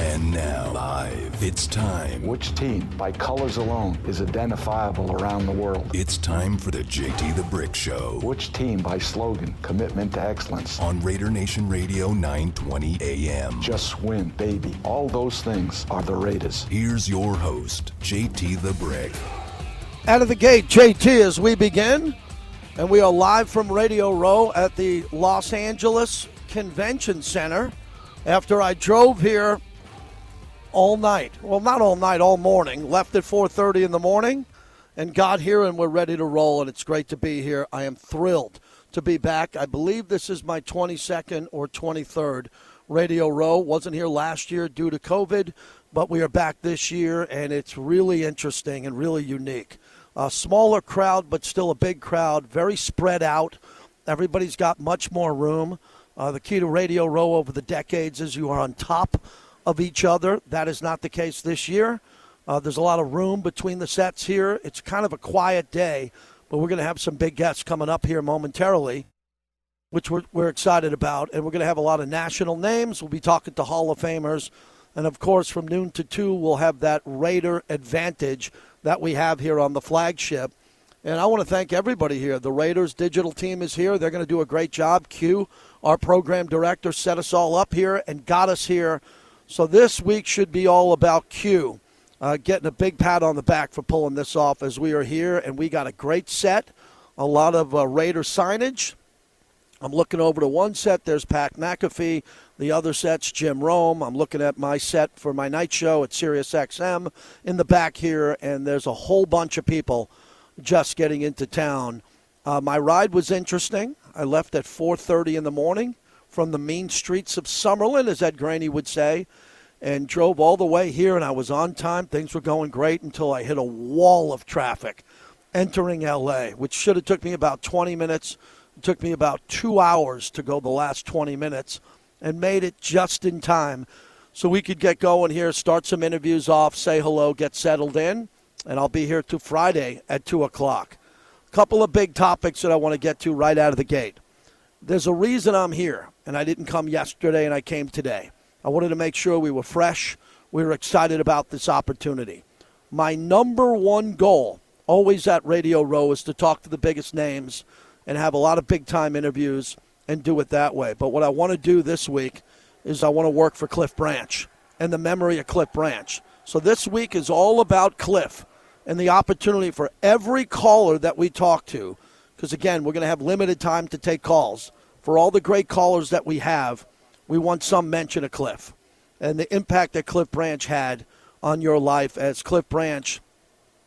And now, live, it's time. Which team, by colors alone, is identifiable around the world? It's time for the JT the Brick Show Which team, by slogan, commitment to excellence? on Raider Nation Radio 920 AM. Just win, baby. All those things are the Raiders. Here's your host, JT the Brick. Out of the gate, JT, as we begin. And we are live from Radio Row at the Los Angeles Convention Center after I drove here all night. Well, not all night, all morning. Left at 4:30 in the morning and got here and we're ready to roll and it's great to be here. I am thrilled to be back. I believe this is my 22nd or 23rd Radio Row. Wasn't here last year due to COVID, but we are back this year and it's really interesting and really unique. A smaller crowd, but still a big crowd, very spread out. Everybody's got much more room. Uh, the key to Radio Row over the decades is you are on top of each other. That is not the case this year. Uh, there's a lot of room between the sets here. It's kind of a quiet day, but we're going to have some big guests coming up here momentarily, which we're, we're excited about. And we're going to have a lot of national names. We'll be talking to Hall of Famers. And of course, from noon to 2, we'll have that Raider advantage that we have here on the flagship. And I want to thank everybody here. The Raiders digital team is here. They're going to do a great job. Q, our program director, set us all up here and got us here. So this week should be all about Q. Uh, getting a big pat on the back for pulling this off as we are here. And we got a great set, a lot of uh, Raider signage. I'm looking over to one set. There's Pat McAfee. The other set's Jim Rome. I'm looking at my set for my night show at Sirius XM in the back here, and there's a whole bunch of people just getting into town. Uh, my ride was interesting. I left at 4:30 in the morning from the mean streets of Summerlin, as Ed Graney would say, and drove all the way here. And I was on time. Things were going great until I hit a wall of traffic entering LA, which should have took me about 20 minutes. It took me about two hours to go the last 20 minutes, and made it just in time so we could get going here, start some interviews off, say hello, get settled in, and I'll be here to Friday at 2 o'clock. A couple of big topics that I want to get to right out of the gate. There's a reason I'm here, and I didn't come yesterday and I came today. I wanted to make sure we were fresh, we were excited about this opportunity. My number one goal, always at Radio Row, is to talk to the biggest names and have a lot of big time interviews and do it that way. But what I want to do this week is I want to work for Cliff Branch and the memory of Cliff Branch. So this week is all about Cliff and the opportunity for every caller that we talk to, because again, we're going to have limited time to take calls. For all the great callers that we have, we want some mention of Cliff and the impact that Cliff Branch had on your life as Cliff Branch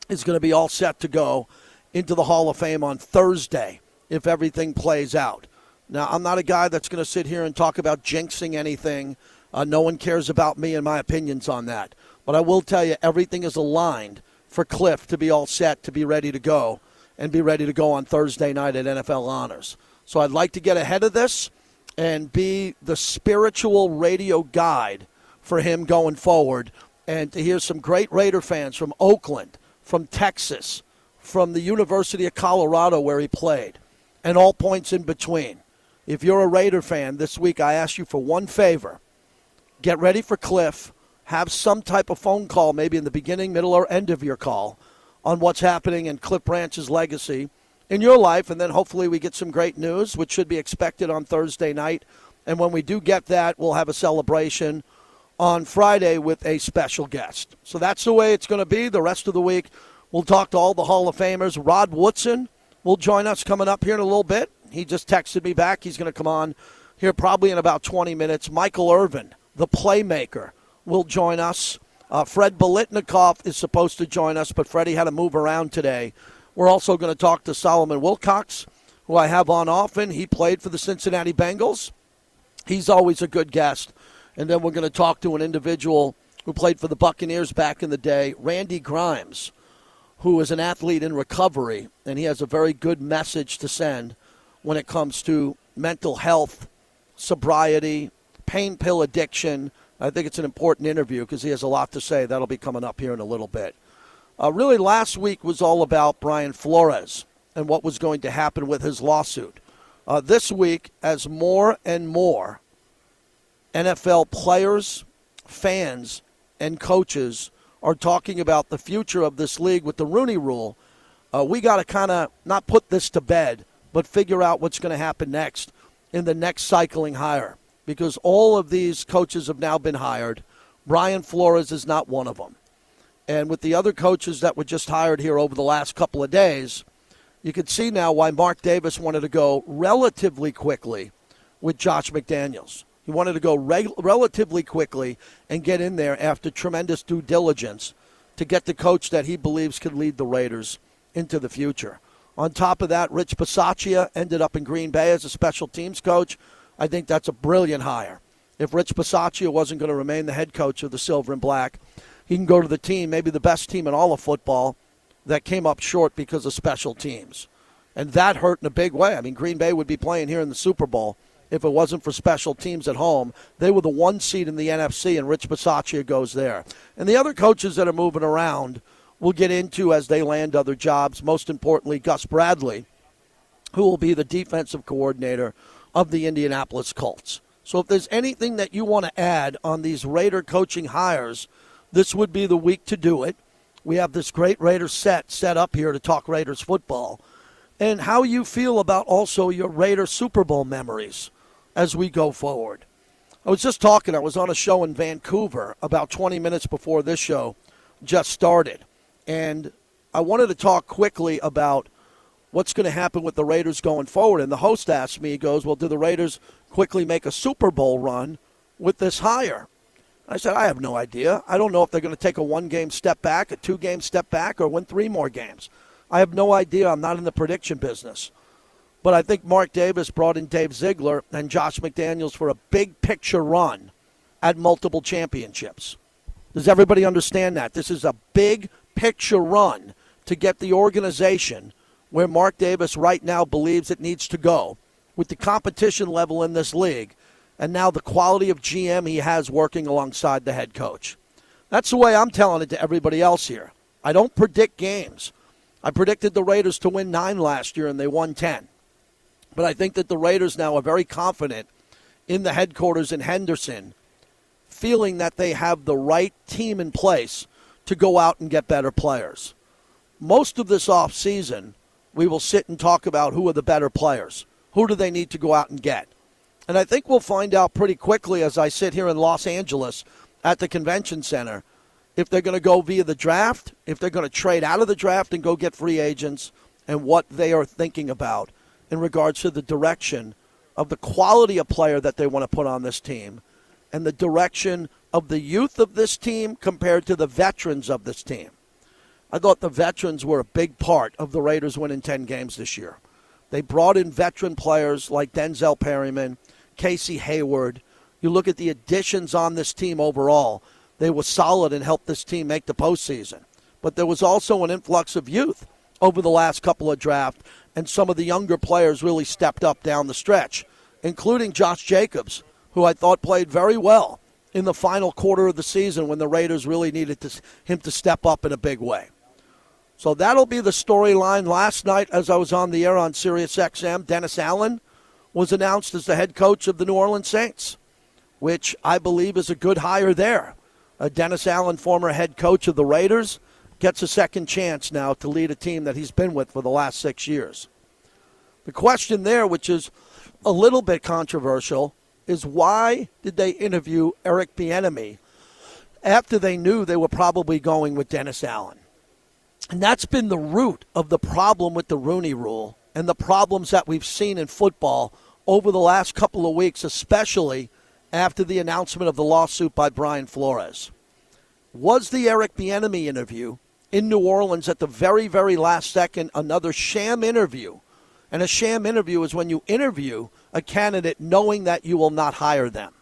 is going to be all set to go into the Hall of Fame on Thursday if everything plays out. Now, I'm not a guy that's going to sit here and talk about jinxing anything. Uh, no one cares about me and my opinions on that. But I will tell you, everything is aligned for Cliff to be all set, to be ready to go, and be ready to go on Thursday night at NFL Honors. So I'd like to get ahead of this and be the spiritual radio guide for him going forward and to hear some great Raider fans from Oakland, from Texas, from the University of Colorado where he played, and all points in between. If you're a Raider fan this week, I ask you for one favor. Get ready for Cliff. Have some type of phone call, maybe in the beginning, middle, or end of your call, on what's happening in Cliff Branch's legacy in your life. And then hopefully we get some great news, which should be expected on Thursday night. And when we do get that, we'll have a celebration on Friday with a special guest. So that's the way it's going to be the rest of the week. We'll talk to all the Hall of Famers. Rod Woodson will join us coming up here in a little bit. He just texted me back. He's going to come on here probably in about 20 minutes. Michael Irvin, the playmaker, will join us. Uh, Fred Biletnikoff is supposed to join us, but Freddie had to move around today. We're also going to talk to Solomon Wilcots, who I have on often. He played for the Cincinnati Bengals. He's always a good guest. And then we're going to talk to an individual who played for the Buccaneers back in the day, Randy Grimes, who is an athlete in recovery, and he has a very good message to send when it comes to mental health, sobriety, pain pill addiction. I think it's an important interview because he has a lot to say. That'll be coming up here in a little bit. Uh, really, last week was all about Brian Flores and what was going to happen with his lawsuit. Uh, this week, as more and more NFL players fans and coaches are talking about the future of this league with the Rooney Rule, uh, we got to kind of not put this to bed, but figure out what's going to happen next in the next cycling hire because all of these coaches have now been hired. Brian Flores is not one of them. And with the other coaches that were just hired here over the last couple of days, you can see now why Mark Davis wanted to go relatively quickly with Josh McDaniels. He wanted to go reg- relatively quickly and get in there after tremendous due diligence to get the coach that he believes could lead the Raiders into the future. On top of that, Rich Bisaccia ended up in Green Bay as a special teams coach. I think that's a brilliant hire. If Rich Bisaccia wasn't going to remain the head coach of the Silver and Black, he can go to the team, maybe the best team in all of football, that came up short because of special teams. And that hurt in a big way. I mean, Green Bay would be playing here in the Super Bowl if it wasn't for special teams at home. They were the one seed in the NFC, and Rich Bisaccia goes there. And the other coaches that are moving around we'll get into as they land other jobs. Most importantly, Gus Bradley, who will be the defensive coordinator of the Indianapolis Colts. So if there's anything that you want to add on these Raider coaching hires, this would be the week to do it. We have this great Raiders set set up here to talk Raiders football. And how you feel about also your Raider Super Bowl memories as we go forward. I was just talking, I was on a show in Vancouver about 20 minutes before this show just started. And I wanted to talk quickly about what's going to happen with the Raiders going forward. And the host asked me, he goes, Well, do the Raiders quickly make a Super Bowl run with this hire? I said, I have no idea. I don't know if they're going to take a one game step back, a two game step back, or win three more games. I have no idea. I'm not in the prediction business. But I think Mark Davis brought in Dave Ziegler and Josh McDaniels for a big picture run at multiple championships. Does everybody understand that? This is a big picture run to get the organization where Mark Davis right now believes it needs to go with the competition level in this league and now the quality of GM he has working alongside the head coach. That's the way I'm telling it to everybody else here. I don't predict games. I predicted the Raiders to win nine last year and they won 10. But I think that the Raiders now are very confident in the headquarters in Henderson, feeling that they have the right team in place to go out and get better players. Most of this offseason, we will sit and talk about who are the better players. Who do they need to go out and get? And I think we'll find out pretty quickly as I sit here in Los Angeles at the convention center if they're going to go via the draft, if they're going to trade out of the draft and go get free agents, and what they are thinking about in regards to the direction of the quality of player that they want to put on this team and the direction of the youth of this team compared to the veterans of this team. I thought the veterans were a big part of the Raiders winning 10 games this year. They brought in veteran players like Denzel Perryman, Casey Hayward. You look at the additions on this team overall, they were solid and helped this team make the postseason. But there was also an influx of youth over the last couple of drafts, and some of the younger players really stepped up down the stretch, including Josh Jacobs, who I thought played very well in the final quarter of the season when the Raiders really needed to, him to step up in a big way. So that'll be the storyline. Last night, as I was on the air on Sirius XM, Dennis Allen was announced as the head coach of the New Orleans Saints, which I believe is a good hire there. Uh, Dennis Allen, former head coach of the Raiders, gets a second chance now to lead a team that he's been with for the last six years. The question there, which is a little bit controversial, is why did they interview Eric Bieniemy after they knew they were probably going with Dennis Allen? And that's been the root of the problem with the Rooney Rule and the problems that we've seen in football over the last couple of weeks, especially after the announcement of the lawsuit by Brian Flores. Was the Eric Bieniemy interview in New Orleans at the very, very last second another sham interview? And a sham interview is when you interview a candidate knowing that you will not hire them.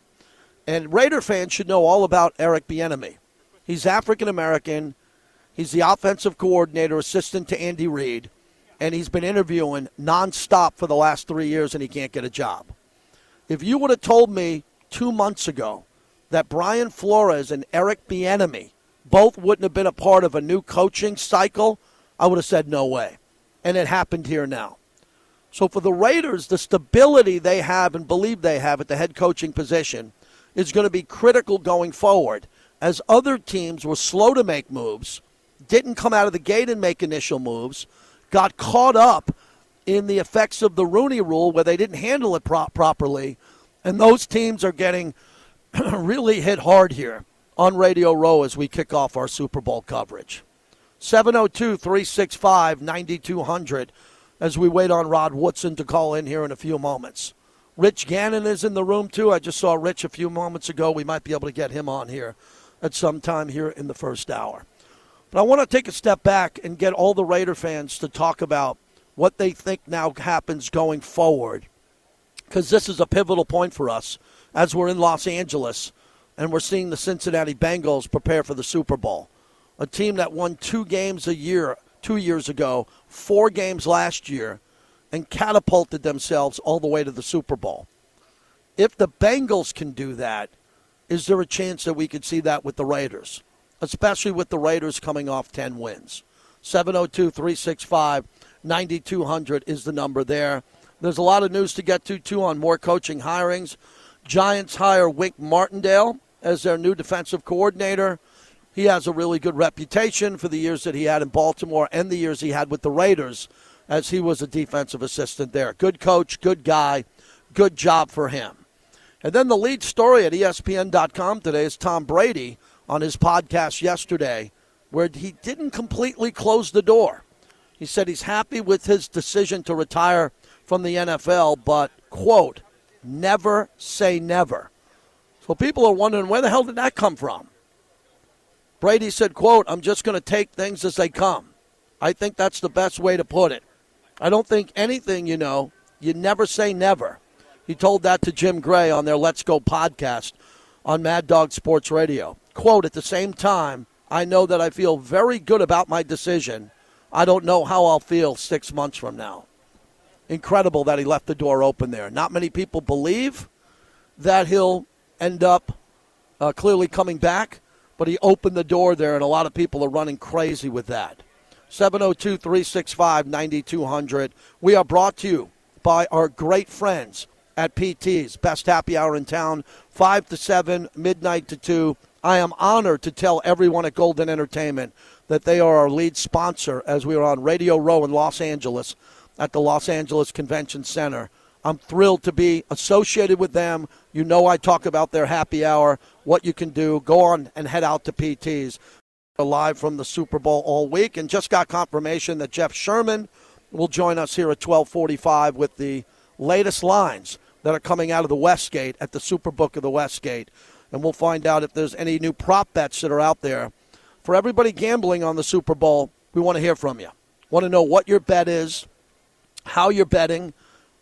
And Raider fans should know all about Eric Bieniemy. He's African American. He's the offensive coordinator, assistant to Andy Reid, and he's been interviewing nonstop for the last three years, and he can't get a job. If you would have told me two months ago that Brian Flores and Eric Bieniemy both wouldn't have been a part of a new coaching cycle, I would have said no way. And it happened here now. So for the Raiders, the stability they have and believe they have at the head coaching position is going to be critical going forward as other teams were slow to make moves, didn't come out of the gate and make initial moves, got caught up in the effects of the Rooney rule where they didn't handle it pro- properly. And those teams are getting really hit hard here on Radio Row as we kick off our Super Bowl coverage. 702 365 9200 as we wait on Rod Woodson to call in here in a few moments. Rich Gannon is in the room too. I just saw Rich a few moments ago. We might be able to get him on here at some time here in the first hour. But I want to take a step back and get all the Raider fans to talk about what they think now happens going forward. Because this is a pivotal point for us as we're in Los Angeles and we're seeing the Cincinnati Bengals prepare for the Super Bowl. A team that won two games a year, two years ago, four games last year, and catapulted themselves all the way to the Super Bowl. If the Bengals can do that, is there a chance that we could see that with the Raiders, especially with the Raiders coming off 10 wins? 702 365 9200 is the number there. There's a lot of news to get to, too, on more coaching hirings. Giants hire Wink Martindale as their new defensive coordinator. He has a really good reputation for the years that he had in Baltimore and the years he had with the Raiders as he was a defensive assistant there. Good coach, good guy, good job for him. And then the lead story at ESPN.com today is Tom Brady on his podcast yesterday, where he didn't completely close the door. He said he's happy with his decision to retire from the NFL, but, quote, never say never. So people are wondering where the hell did that come from? Brady said, quote, I'm just going to take things as they come. I think that's the best way to put it. I don't think anything, you know, you never say never. He told that to Jim Gray on their Let's Go podcast on Mad Dog Sports Radio. Quote, at the same time, I know that I feel very good about my decision. I don't know how I'll feel six months from now. Incredible that he left the door open there. Not many people believe that he'll end up uh, clearly coming back, but he opened the door there, and a lot of people are running crazy with that. 702 365 9200. We are brought to you by our great friends at PT's, best happy hour in town, 5 to 7, midnight to 2. I am honored to tell everyone at Golden Entertainment that they are our lead sponsor as we are on Radio Row in Los Angeles at the Los Angeles Convention Center. I'm thrilled to be associated with them. You know, I talk about their happy hour, what you can do. Go on and head out to PT's. Live from the Super Bowl all week, and just got confirmation that Jeff Sherman will join us here at 12:45 with the latest lines that are coming out of the Westgate at the Superbook of the Westgate, and we'll find out if there's any new prop bets that are out there for everybody gambling on the Super Bowl. We want to hear from you. Want to know what your bet is, how you're betting,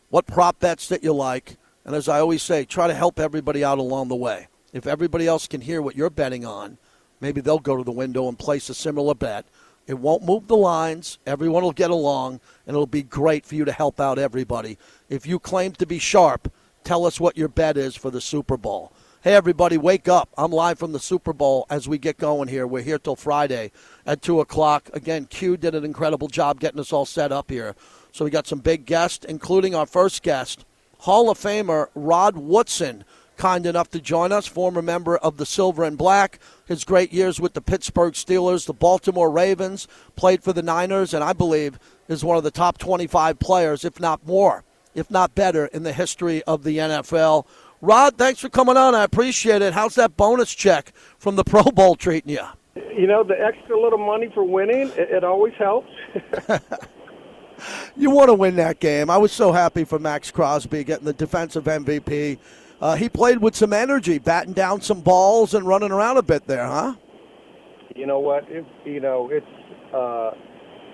what prop bets that you like. And as I always say, try to help everybody out along the way. If everybody else can hear what you're betting on, maybe they'll go to the window and place a similar bet. It won't move the lines. Everyone will get along, and it'll be great for you to help out everybody. If you claim to be sharp, tell us what your bet is for the Super Bowl. Hey, everybody, wake up. I'm live from the Super Bowl as we get going here. We're here till Friday at 2 o'clock. Again, Q did an incredible job getting us all set up here. So we got some big guests, including our first guest, Hall of Famer Rod Woodson, kind enough to join us, former member of the Silver and Black. His great years with the Pittsburgh Steelers, the Baltimore Ravens, played for the Niners, and I believe is one of the top 25 players, if not more, if not better, in the history of the NFL. Rod, thanks for coming on. I appreciate it. How's that bonus check from the Pro Bowl treating you? You know, the extra little money for winning, it, it always helps. you want to win that game. I was so happy for Maxx Crosby getting the defensive MVP. Uh, he played with some energy, batting down some balls and running around a bit there, huh? You know what? It, you know, it's uh,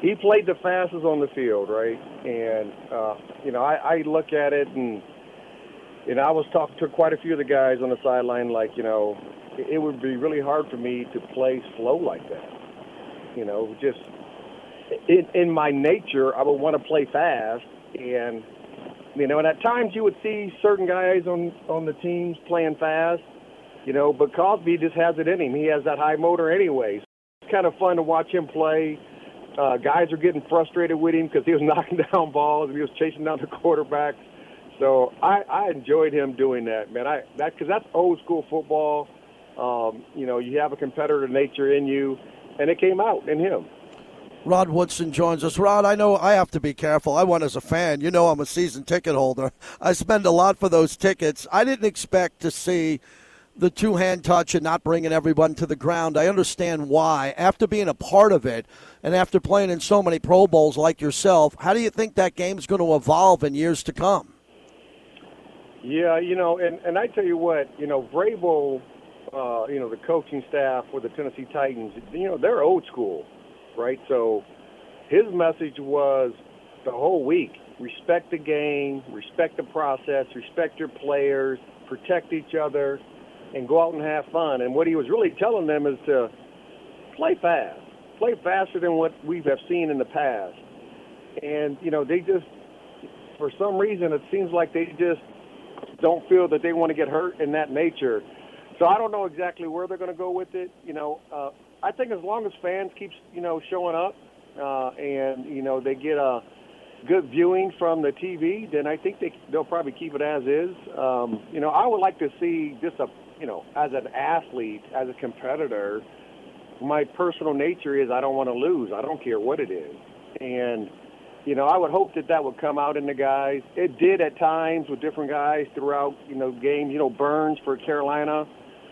he played the fastest on the field, right? And uh, you know, I, I look at it and know, I was talking to quite a few of the guys on the sideline, like you know, it, would be really hard for me to play slow like that. You know, just in, in my nature, I would want to play fast, and you know, and at times you would see certain guys on on the teams playing fast, you know, but Crosby just has it in him. He has that high motor anyway. It's kind of fun to watch him play. Uh, guys are getting frustrated with him because he was knocking down balls and he was chasing down the quarterbacks. So I, I enjoyed him doing that, man. I that because that's old school football. Um, you know, you have a competitor nature in you, and it came out in him. Rod Woodson joins us. Rod, I know I have to be careful. I went as a fan. You know, I'm a season ticket holder. I spend a lot for those tickets. I didn't expect to see the two hand touch and not bringing everyone to the ground. I understand why. After being a part of it and after playing in so many Pro Bowls like yourself, how do you think that game's going to evolve in years to come? Yeah, you know, and, and I tell you what, you know, Vrabel, uh, you know, the coaching staff for the Tennessee Titans, you know, they're old school, right? So his message was the whole week respect the game, respect the process, respect your players, protect each other, and go out and have fun. And what he was really telling them is to play fast, play faster than what we have seen in the past. And you know, they just, for some reason, it seems like they just don't feel that they want to get hurt in that nature. So I don't know exactly where they're going to go with it. You know, uh, I think as long as fans keep, you know, showing up uh, and you know they get a good viewing from the TV, then I think they they'll probably keep it as is. Um, you know, I would like to see just a you know, as an athlete, as a competitor, my personal nature is I don't want to lose. I don't care what it is. And, you know, I would hope that that would come out in the guys. It did at times with different guys throughout, you know, games. You know, Burns for Carolina,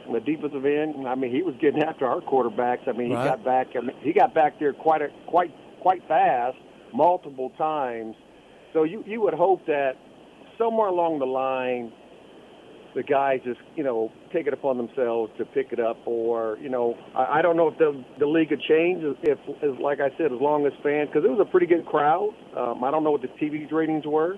and the defensive end. I mean, he was getting after our quarterbacks. I mean, he right. got back. I mean, he got back there quite a, quite quite fast, multiple times. So you you would hope that somewhere along the line the guys just you know take it upon themselves to pick it up, or you know I, I don't know if the the league could change if, if like I said, as long as fans because it was a pretty good crowd. Um, I don't know what the TV ratings were,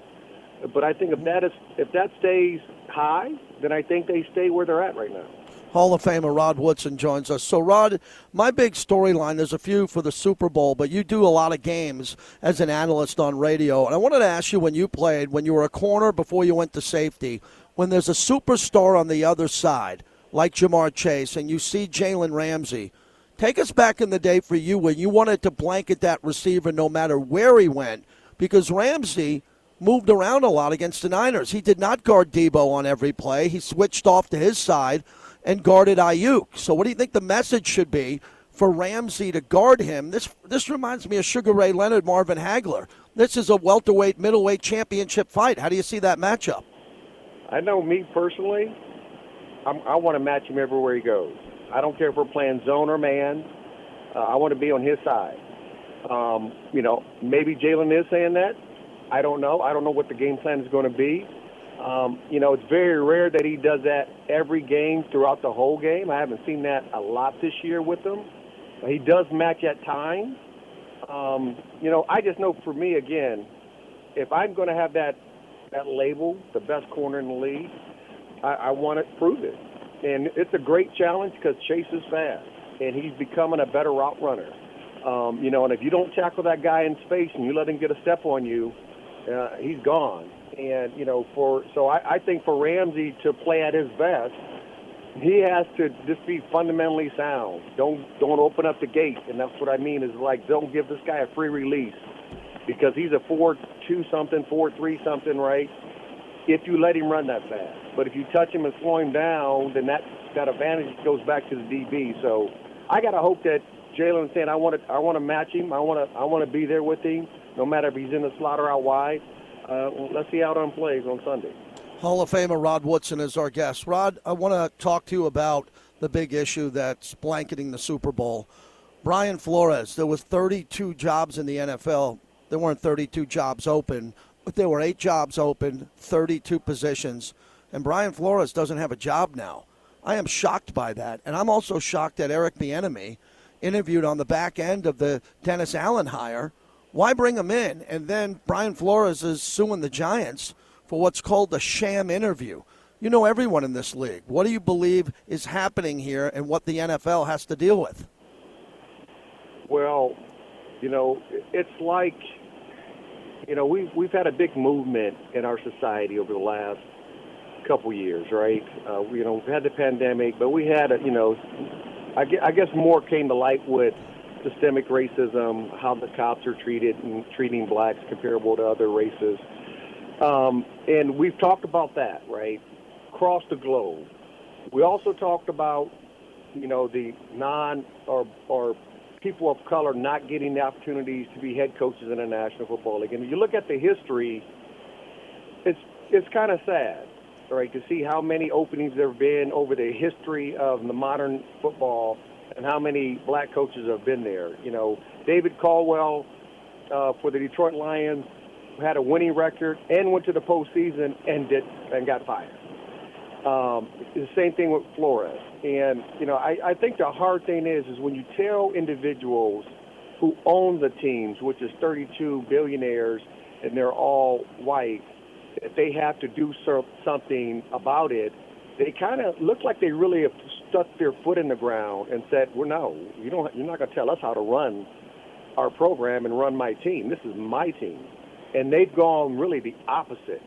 but I think if that is if that stays high, then I think they stay where they're at right now. Hall of Famer Rod Woodson joins us. So, Rod, my big storyline, there's a few for the Super Bowl, but you do a lot of games as an analyst on radio. And I wanted to ask you when you played, when you were a corner before you went to safety, when there's a superstar on the other side, like Ja'Marr Chase, and you see Jalen Ramsey, take us back in the day for you when you wanted to blanket that receiver no matter where he went, because Ramsey moved around a lot against the Niners. He did not guard Deebo on every play. He switched off to his side and guarded Aiyuk. So what do you think the message should be for Ramsey to guard him? This this reminds me of Sugar Ray Leonard, Marvin Hagler. This is a welterweight, middleweight championship fight. How do you see that matchup? I know me personally, I'm, I want to match him everywhere he goes. I don't care if we're playing zone or man. Uh, I want to be on his side. Um, you know, maybe Jalen is saying that. I don't know. I don't know what the game plan is going to be. Um, you know, it's very rare that he does that every game throughout the whole game. I haven't seen that a lot this year with him. He does match at times. Um, you know, I just know for me again, if I'm going to have that that label, the best corner in the league, I, I want to prove it. And it's a great challenge because Chase is fast, and he's becoming a better route runner. Um, you know, and if you don't tackle that guy in space and you let him get a step on you, uh, he's gone. And you know, for so I, I think for Ramsey to play at his best, he has to just be fundamentally sound. Don't don't open up the gate, and that's what I mean is like don't give this guy a free release because he's a four two something, four three something, right? If you let him run that fast, but if you touch him and slow him down, then that that advantage goes back to the DB. So I gotta hope that Jalen saying I want to I want to match him. I want to I want to be there with him, no matter if he's in the slot or out wide. Uh, let's see how it unplays on Sunday. Hall of Famer Rod Woodson is our guest. Rod, I want to talk to you about the big issue that's blanketing the Super Bowl. Brian Flores, there was 32 jobs in the NFL there weren't 32 jobs open, but there were eight jobs open, 32 positions, and Brian Flores doesn't have a job now. I am shocked by that, and I'm also shocked that Eric Bieniemy interviewed on the back end of the Dennis Allen hire. Why bring him in? And then Brian Flores is suing the Giants for what's called a sham interview. You know everyone in this league. What do you believe is happening here and what the NFL has to deal with? Well, you know, it's like, you know, we've we've had a big movement in our society over the last couple years, right? Uh, you know, we've had the pandemic, but we had, a, you know, I guess, I guess more came to light with systemic racism, how the cops are treated and treating blacks comparable to other races. Um, and we've talked about that, right? Across the globe. We also talked about, you know, the non or or people of color not getting the opportunities to be head coaches in the National Football League. And if you look at the history, it's it's kind of sad, right, to see how many openings there have been over the history of the modern football and how many black coaches have been there. You know, David Caldwell uh, for the Detroit Lions had a winning record and went to the postseason and did and got fired. Um, the same thing with Flores. And you know, I, I think the hard thing is is when you tell individuals who own the teams, which is 32 billionaires, and they're all white, that they have to do something about it. They kind of look like they really have stuck their foot in the ground and said, "Well, no, you don't. You're not going to tell us how to run our program and run my team. This is my team." And they've gone really the opposite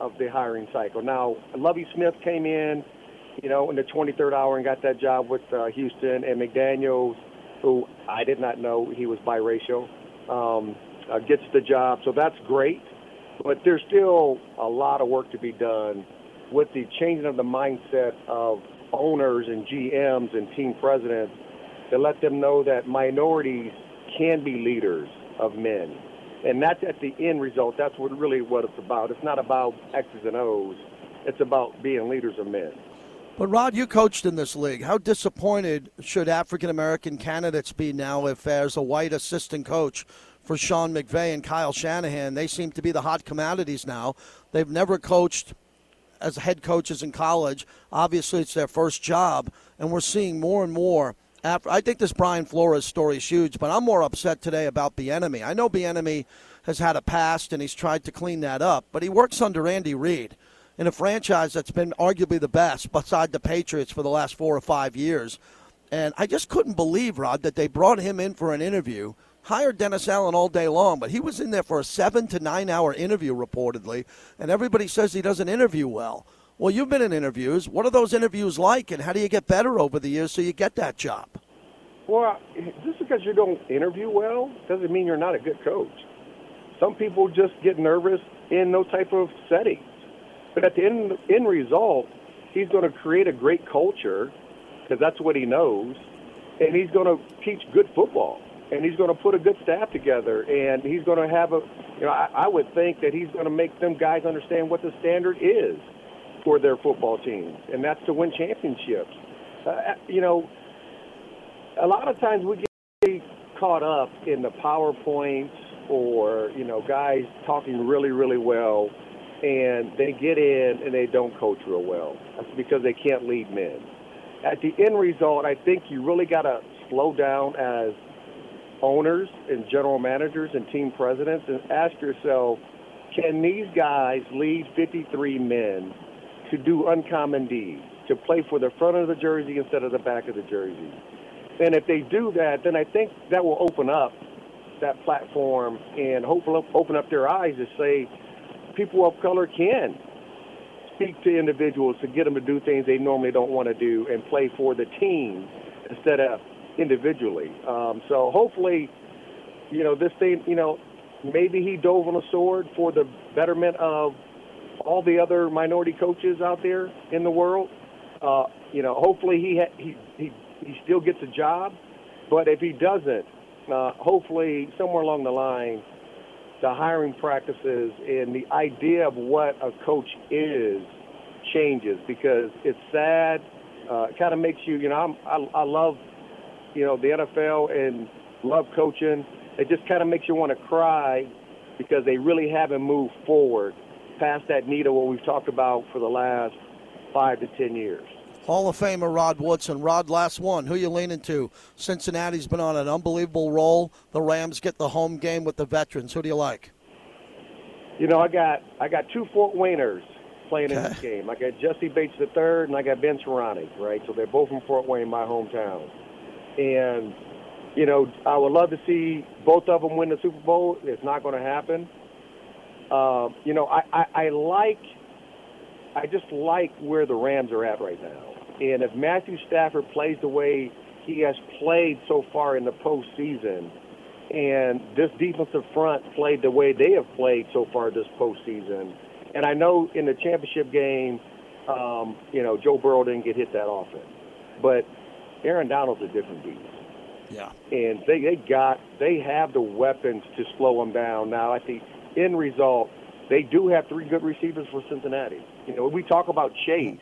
of the hiring cycle. Now, Lovie Smith came in, you know, in the 23rd hour and got that job with uh, Houston, and McDaniels, who I did not know he was biracial, um, uh, gets the job. So that's great, but there's still a lot of work to be done with the changing of the mindset of owners and GMs and team presidents to let them know that minorities can be leaders of men and that's at the end result. That's what really what it's about. It's not about X's and O's. It's about being leaders of men. But Rod, you coached in this league. How disappointed should African American candidates be now if there's a white assistant coach for Sean McVay and Kyle Shanahan? They seem to be the hot commodities now. They've never coached as head coaches in college. Obviously, it's their first job, and we're seeing more and more after I think this Brian Flores story is huge, but I'm more upset today about Bieniemy. I know Bieniemy has had a past and he's tried to clean that up, but he works under Andy Reid in a franchise that's been arguably the best beside the Patriots for the last four or five years. And I just couldn't believe, Rod, that they brought him in for an interview, hired Dennis Allen all day long, but he was in there for a seven to nine hour interview reportedly, and everybody says he doesn't interview well. Well, you've been in interviews. What are those interviews like, and how do you get better over the years so you get that job? Well, just because you don't interview well doesn't mean you're not a good coach. Some people just get nervous in those type of settings. But at the end, end result, he's going to create a great culture because that's what he knows, and he's going to teach good football, and he's going to put a good staff together, and he's going to have a, you know, I, I would think that he's going to make them guys understand what the standard is for their football teams, and that's to win championships. Uh, you know, a lot of times we get caught up in the PowerPoints or, you know, guys talking really, really well, and they get in and they don't coach real well. That's because they can't lead men. At the end result, I think you really got to slow down as owners and general managers and team presidents and ask yourself, can these guys lead 53 men to do uncommon deeds, to play for the front of the jersey instead of the back of the jersey? And if they do that, then I think that will open up that platform and hopefully open up their eyes to say people of color can speak to individuals to get them to do things they normally don't want to do and play for the team instead of individually. Um, so hopefully, you know, this thing, you know, maybe he dove on a sword for the betterment of all the other minority coaches out there in the world. Uh, you know, hopefully he ha- he he he still gets a job. But if he doesn't, uh, hopefully somewhere along the line, the hiring practices and the idea of what a coach is changes because it's sad. Uh, it kind of makes you, you know, I'm, I, I love, you know, the NFL and love coaching. It just kind of makes you want to cry because they really haven't moved forward past that needle what we've talked about for the last five to ten years. Hall of Famer Rod Woodson. Rod, last one. Who you leaning to? Cincinnati's been on an unbelievable roll. The Rams get the home game with the veterans. Who do you like? You know, I got I got two Fort Wayners playing okay. in this game. I got Jessie Bates the third, and I got Ben Skowronek. Right, so they're both from Fort Wayne, my hometown. And you know, I would love to see both of them win the Super Bowl. It's not going to happen. Uh, you know, I, I, I like, I just like where the Rams are at right now. And if Matthew Stafford plays the way he has played so far in the postseason, and this defensive front played the way they have played so far this postseason. And I know in the championship game, um, you know, Joe Burrow didn't get hit that often, but Aaron Donald's a different beast. Yeah. And they they got they have the weapons to slow them down. Now at the end result, they do have three good receivers for Cincinnati. You know, we talk about Chase,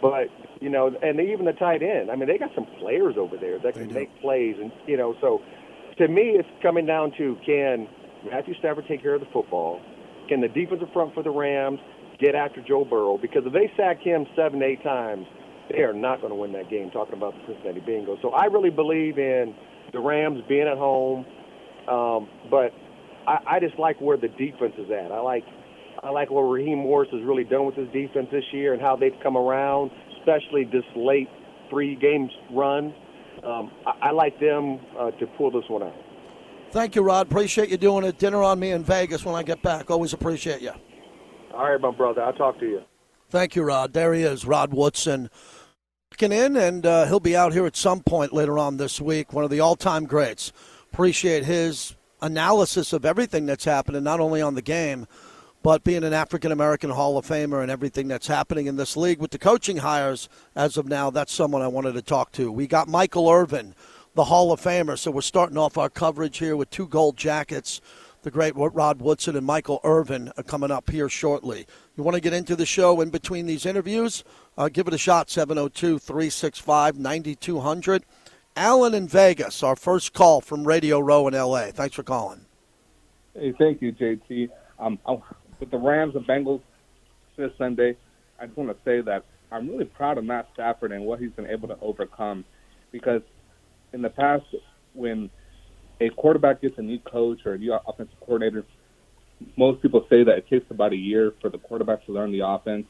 but you know, and even the tight end. I mean, they got some players over there that can make plays, and you know, so to me, it's coming down to can Matthew Stafford take care of the football? Can the defensive front for the Rams get after Joe Burrow? Because if they sack him seven, eight times, they are not going to win that game. Talking about the Cincinnati Bengals, so I really believe in the Rams being at home, um, but I, I just like where the defense is at. I like I like what Raheem Morris has really done with his defense this year and how they've come around, especially this late three games run. Um, I, I like them uh, to pull this one out. Thank you, Rod. Appreciate you doing it. Dinner on me in Vegas when I get back. Always appreciate you. All right, my brother. I'll talk to you. Thank you, Rod. There he is, Rod Woodson. Looking In and uh, he'll be out here at some point later on this week. One of the all-time greats. Appreciate his analysis of everything that's happening, not only on the game, but being an African American Hall of Famer and everything that's happening in this league with the coaching hires as of now. That's someone I wanted to talk to. We got Michael Irvin, the Hall of Famer. So we're starting off our coverage here with two gold jackets. The great Rod Woodson and Michael Irvin are coming up here shortly. You want to get into the show in between these interviews? Uh, give it a shot, 702 365 9200. Alan in Vegas, our first call from Radio Row in LA. Thanks for calling. Hey, thank you, JT. Um, with the Rams and Bengals this Sunday, I just want to say that I'm really proud of Matt Stafford and what he's been able to overcome. Because in the past, when a quarterback gets a new coach or a new offensive coordinator, most people say that it takes about a year for the quarterback to learn the offense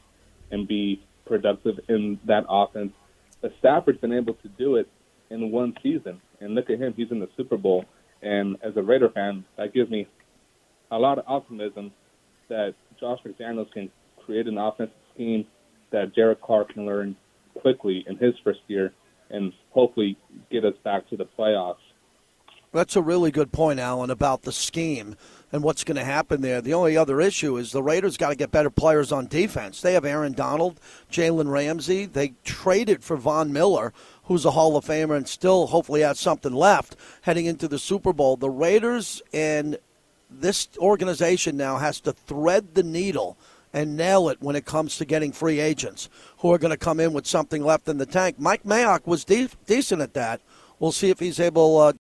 and be productive in that offense. But Stafford's been able to do it in one season. And look at him, he's in the Super Bowl. And as a Raider fan, that gives me a lot of optimism that Josh McDaniels can create an offensive scheme that Derek Carr can learn quickly in his first year and hopefully get us back to the playoffs. That's a really good point, Alan, about the scheme and what's going to happen there. The only other issue is the Raiders got to get better players on defense. They have Aaron Donald, Jalen Ramsey. They traded for Von Miller, who's a Hall of Famer and still hopefully has something left heading into the Super Bowl. The Raiders and this organization now has to thread the needle and nail it when it comes to getting free agents who are going to come in with something left in the tank. Mike Mayock was de- decent at that. We'll see if he's able. Uh,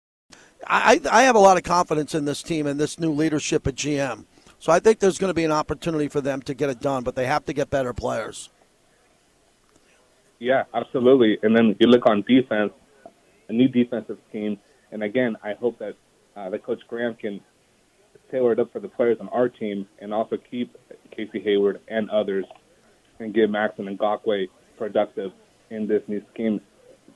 I, I have a lot of confidence in this team and this new leadership at GM. So I think there's going to be an opportunity for them to get it done, but they have to get better players. Yeah, absolutely. And then you look on defense, a new defensive team, and again, I hope that uh, that Coach Graham can tailor it up for the players on our team, and also keep Casey Hayward and others, and give Maxx and Ngakoue productive in this new scheme,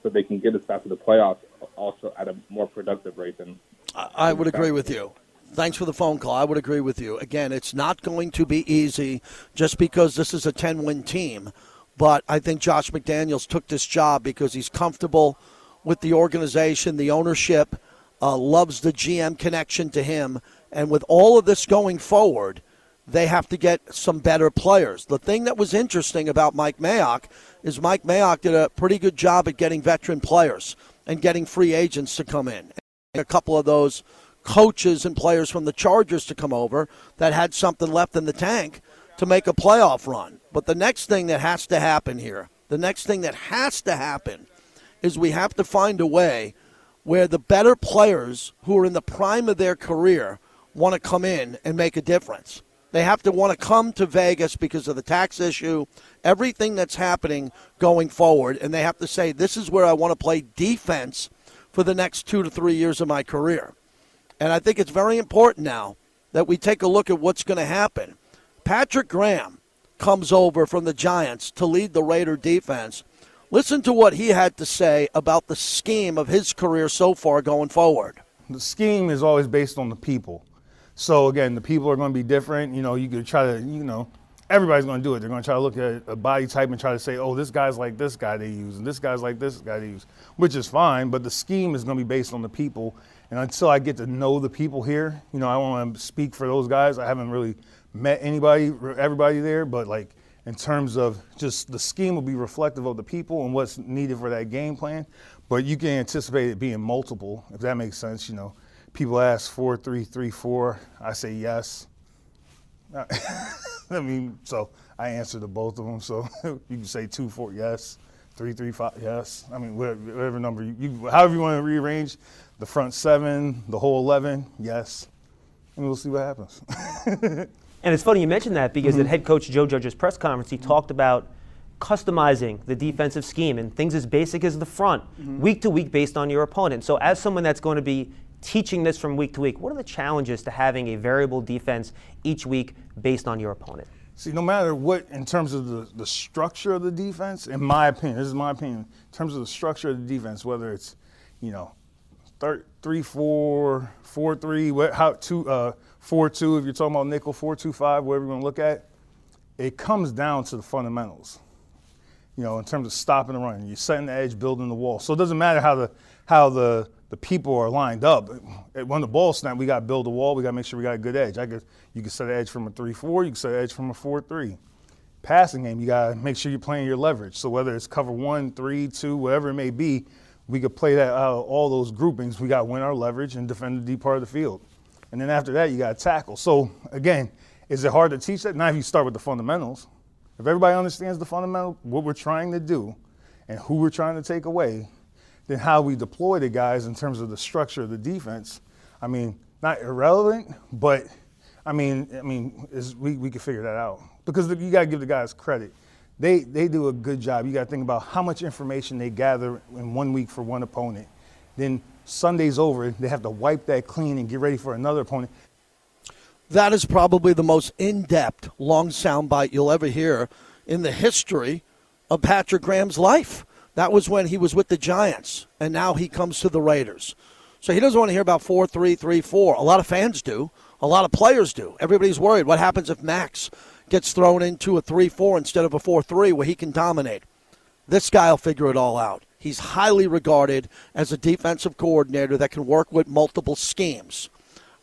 so they can get us back to the playoffs, also at a more productive rate than. I, I would agree with you. Thanks for the phone call. I would agree with you. Again, it's not going to be easy just because this is a 10 win team. But I think Josh McDaniels took this job because he's comfortable with the organization, the ownership, uh, loves the GM connection to him. And with all of this going forward, they have to get some better players. The thing that was interesting about Mike Mayock is Mike Mayock did a pretty good job at getting veteran players and getting free agents to come in. And A couple of those coaches and players from the Chargers to come over that had something left in the tank to make a playoff run. But the next thing that has to happen here, the next thing that has to happen is we have to find a way where the better players who are in the prime of their career want to come in and make a difference. They have to want to come to Vegas because of the tax issue, everything that's happening going forward, and they have to say, This is where I want to play defense for the next two to three years of my career. And I think it's very important now that we take a look at what's going to happen. Patrick Graham comes over from the Giants to lead the Raider defense. Listen to what he had to say about the scheme of his career so far going forward. The scheme is always based on the people. So again, the people are going to be different. You know, you could try to, you know, everybody's going to do it. They're going to try to look at a body type and try to say, oh, this guy's like this guy they use, and this guy's like this guy they use, which is fine. But the scheme is going to be based on the people. And until I get to know the people here, you know, I want to speak for those guys. I haven't really met anybody, everybody there, but like in terms of just the scheme will be reflective of the people and what's needed for that game plan. But you can anticipate it being multiple, if that makes sense. You know, people ask four, three, three, four. I say yes. I mean, so I answer to both of them. So you can say two, four, yes. Three, three, five, yes. I mean, whatever, whatever number you, you, however you want to rearrange the front seven, the whole eleven, yes. And we'll see what happens. and it's funny you mentioned that because mm-hmm. at head coach Joe Judge's press conference, he talked about customizing the defensive scheme and things as basic as the front, mm-hmm. week to week based on your opponent. So, as someone that's going to be teaching this from week to week, what are the challenges to having a variable defense each week based on your opponent? See, no matter what, in terms of the, the structure of the defense, in my opinion, this is my opinion, in terms of the structure of the defense, whether it's, you know, thir- three, four, four, three, what, how, two, uh, four, two, if you're talking about nickel, four, two, five, whatever you want to look at, it comes down to the fundamentals. You know, in terms of stopping the run, you're setting the edge, building the wall. So it doesn't matter how the how the the people are lined up. When the ball snap, we got to build a wall. We got to make sure we got a good edge. I could, you can set an edge from a 3-4. You can set an edge from a 4-3. Passing game, you got to make sure you're playing your leverage. So whether it's cover one, three, two, whatever it may be, we could play that out all those groupings. We got to win our leverage and defend the deep part of the field. And then after that, you got to tackle. So again, is it hard to teach that? Not if you start with the fundamentals. If everybody understands the fundamental, what we're trying to do, and who we're trying to take away, then how we deploy the guys in terms of the structure of the defense. I mean, not irrelevant, but I mean, I mean, we we can figure that out because you got to give the guys credit. They they do a good job. You got to think about how much information they gather in one week for one opponent. Then Sunday's over, they have to wipe that clean and get ready for another opponent. That is probably the most in-depth long soundbite you'll ever hear in the history of Patrick Graham's life. That was when he was with the Giants, and now he comes to the Raiders. So he doesn't want to hear about 4 3 3 4. A lot of fans do, a lot of players do. Everybody's worried. What happens if Maxx gets thrown into a 3 4 instead of a 4 3 where he can dominate? This guy will figure it all out. He's highly regarded as a defensive coordinator that can work with multiple schemes.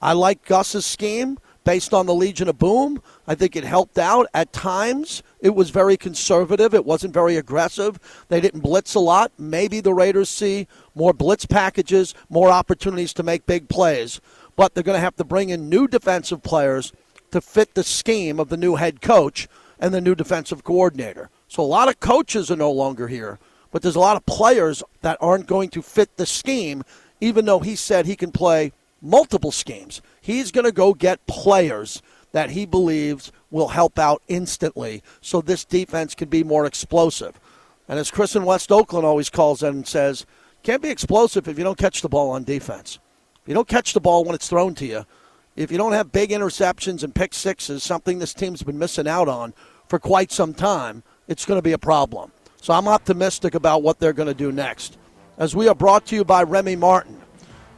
I like Gus's scheme based on the Legion of Boom. I think it helped out at times. It was very conservative. It wasn't very aggressive. They didn't blitz a lot. Maybe the Raiders see more blitz packages, more opportunities to make big plays. But they're going to have to bring in new defensive players to fit the scheme of the new head coach and the new defensive coordinator. So a lot of coaches are no longer here, but there's a lot of players that aren't going to fit the scheme, even though he said he can play multiple schemes. He's going to go get players that he believes will help out instantly so this defense can be more explosive. And as Chris in West Oakland always calls it and says, can't be explosive if you don't catch the ball on defense. If you don't catch the ball when it's thrown to you, if you don't have big interceptions and pick sixes, something this team's been missing out on for quite some time, it's going to be a problem. So I'm optimistic about what they're going to do next. As we are brought to you by Remy Martin.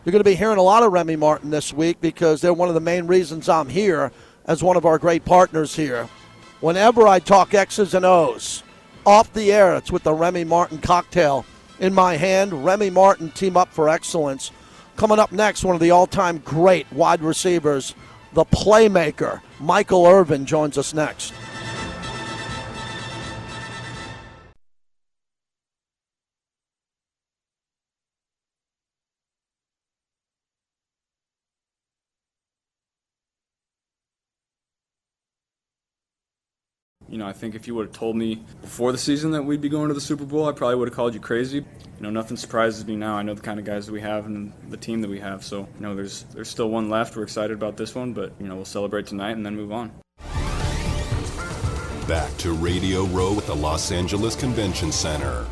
You're going to be hearing a lot of Remy Martin this week because they're one of the main reasons I'm here as one of our great partners here. Whenever I talk X's and O's off the air, it's with the Remy Martin cocktail in my hand. Remy Martin team up for excellence. Coming up next, one of the all time great wide receivers, the playmaker, Michael Irvin, joins us next. You know, I think if you would have told me before the season that we'd be going to the Super Bowl, I probably would have called you crazy. You know, nothing surprises me now. I know the kind of guys that we have and the team that we have. So, you know, there's there's still one left. We're excited about this one, but you know, we'll celebrate tonight and then move on. Back to Radio Row at the Los Angeles Convention Center.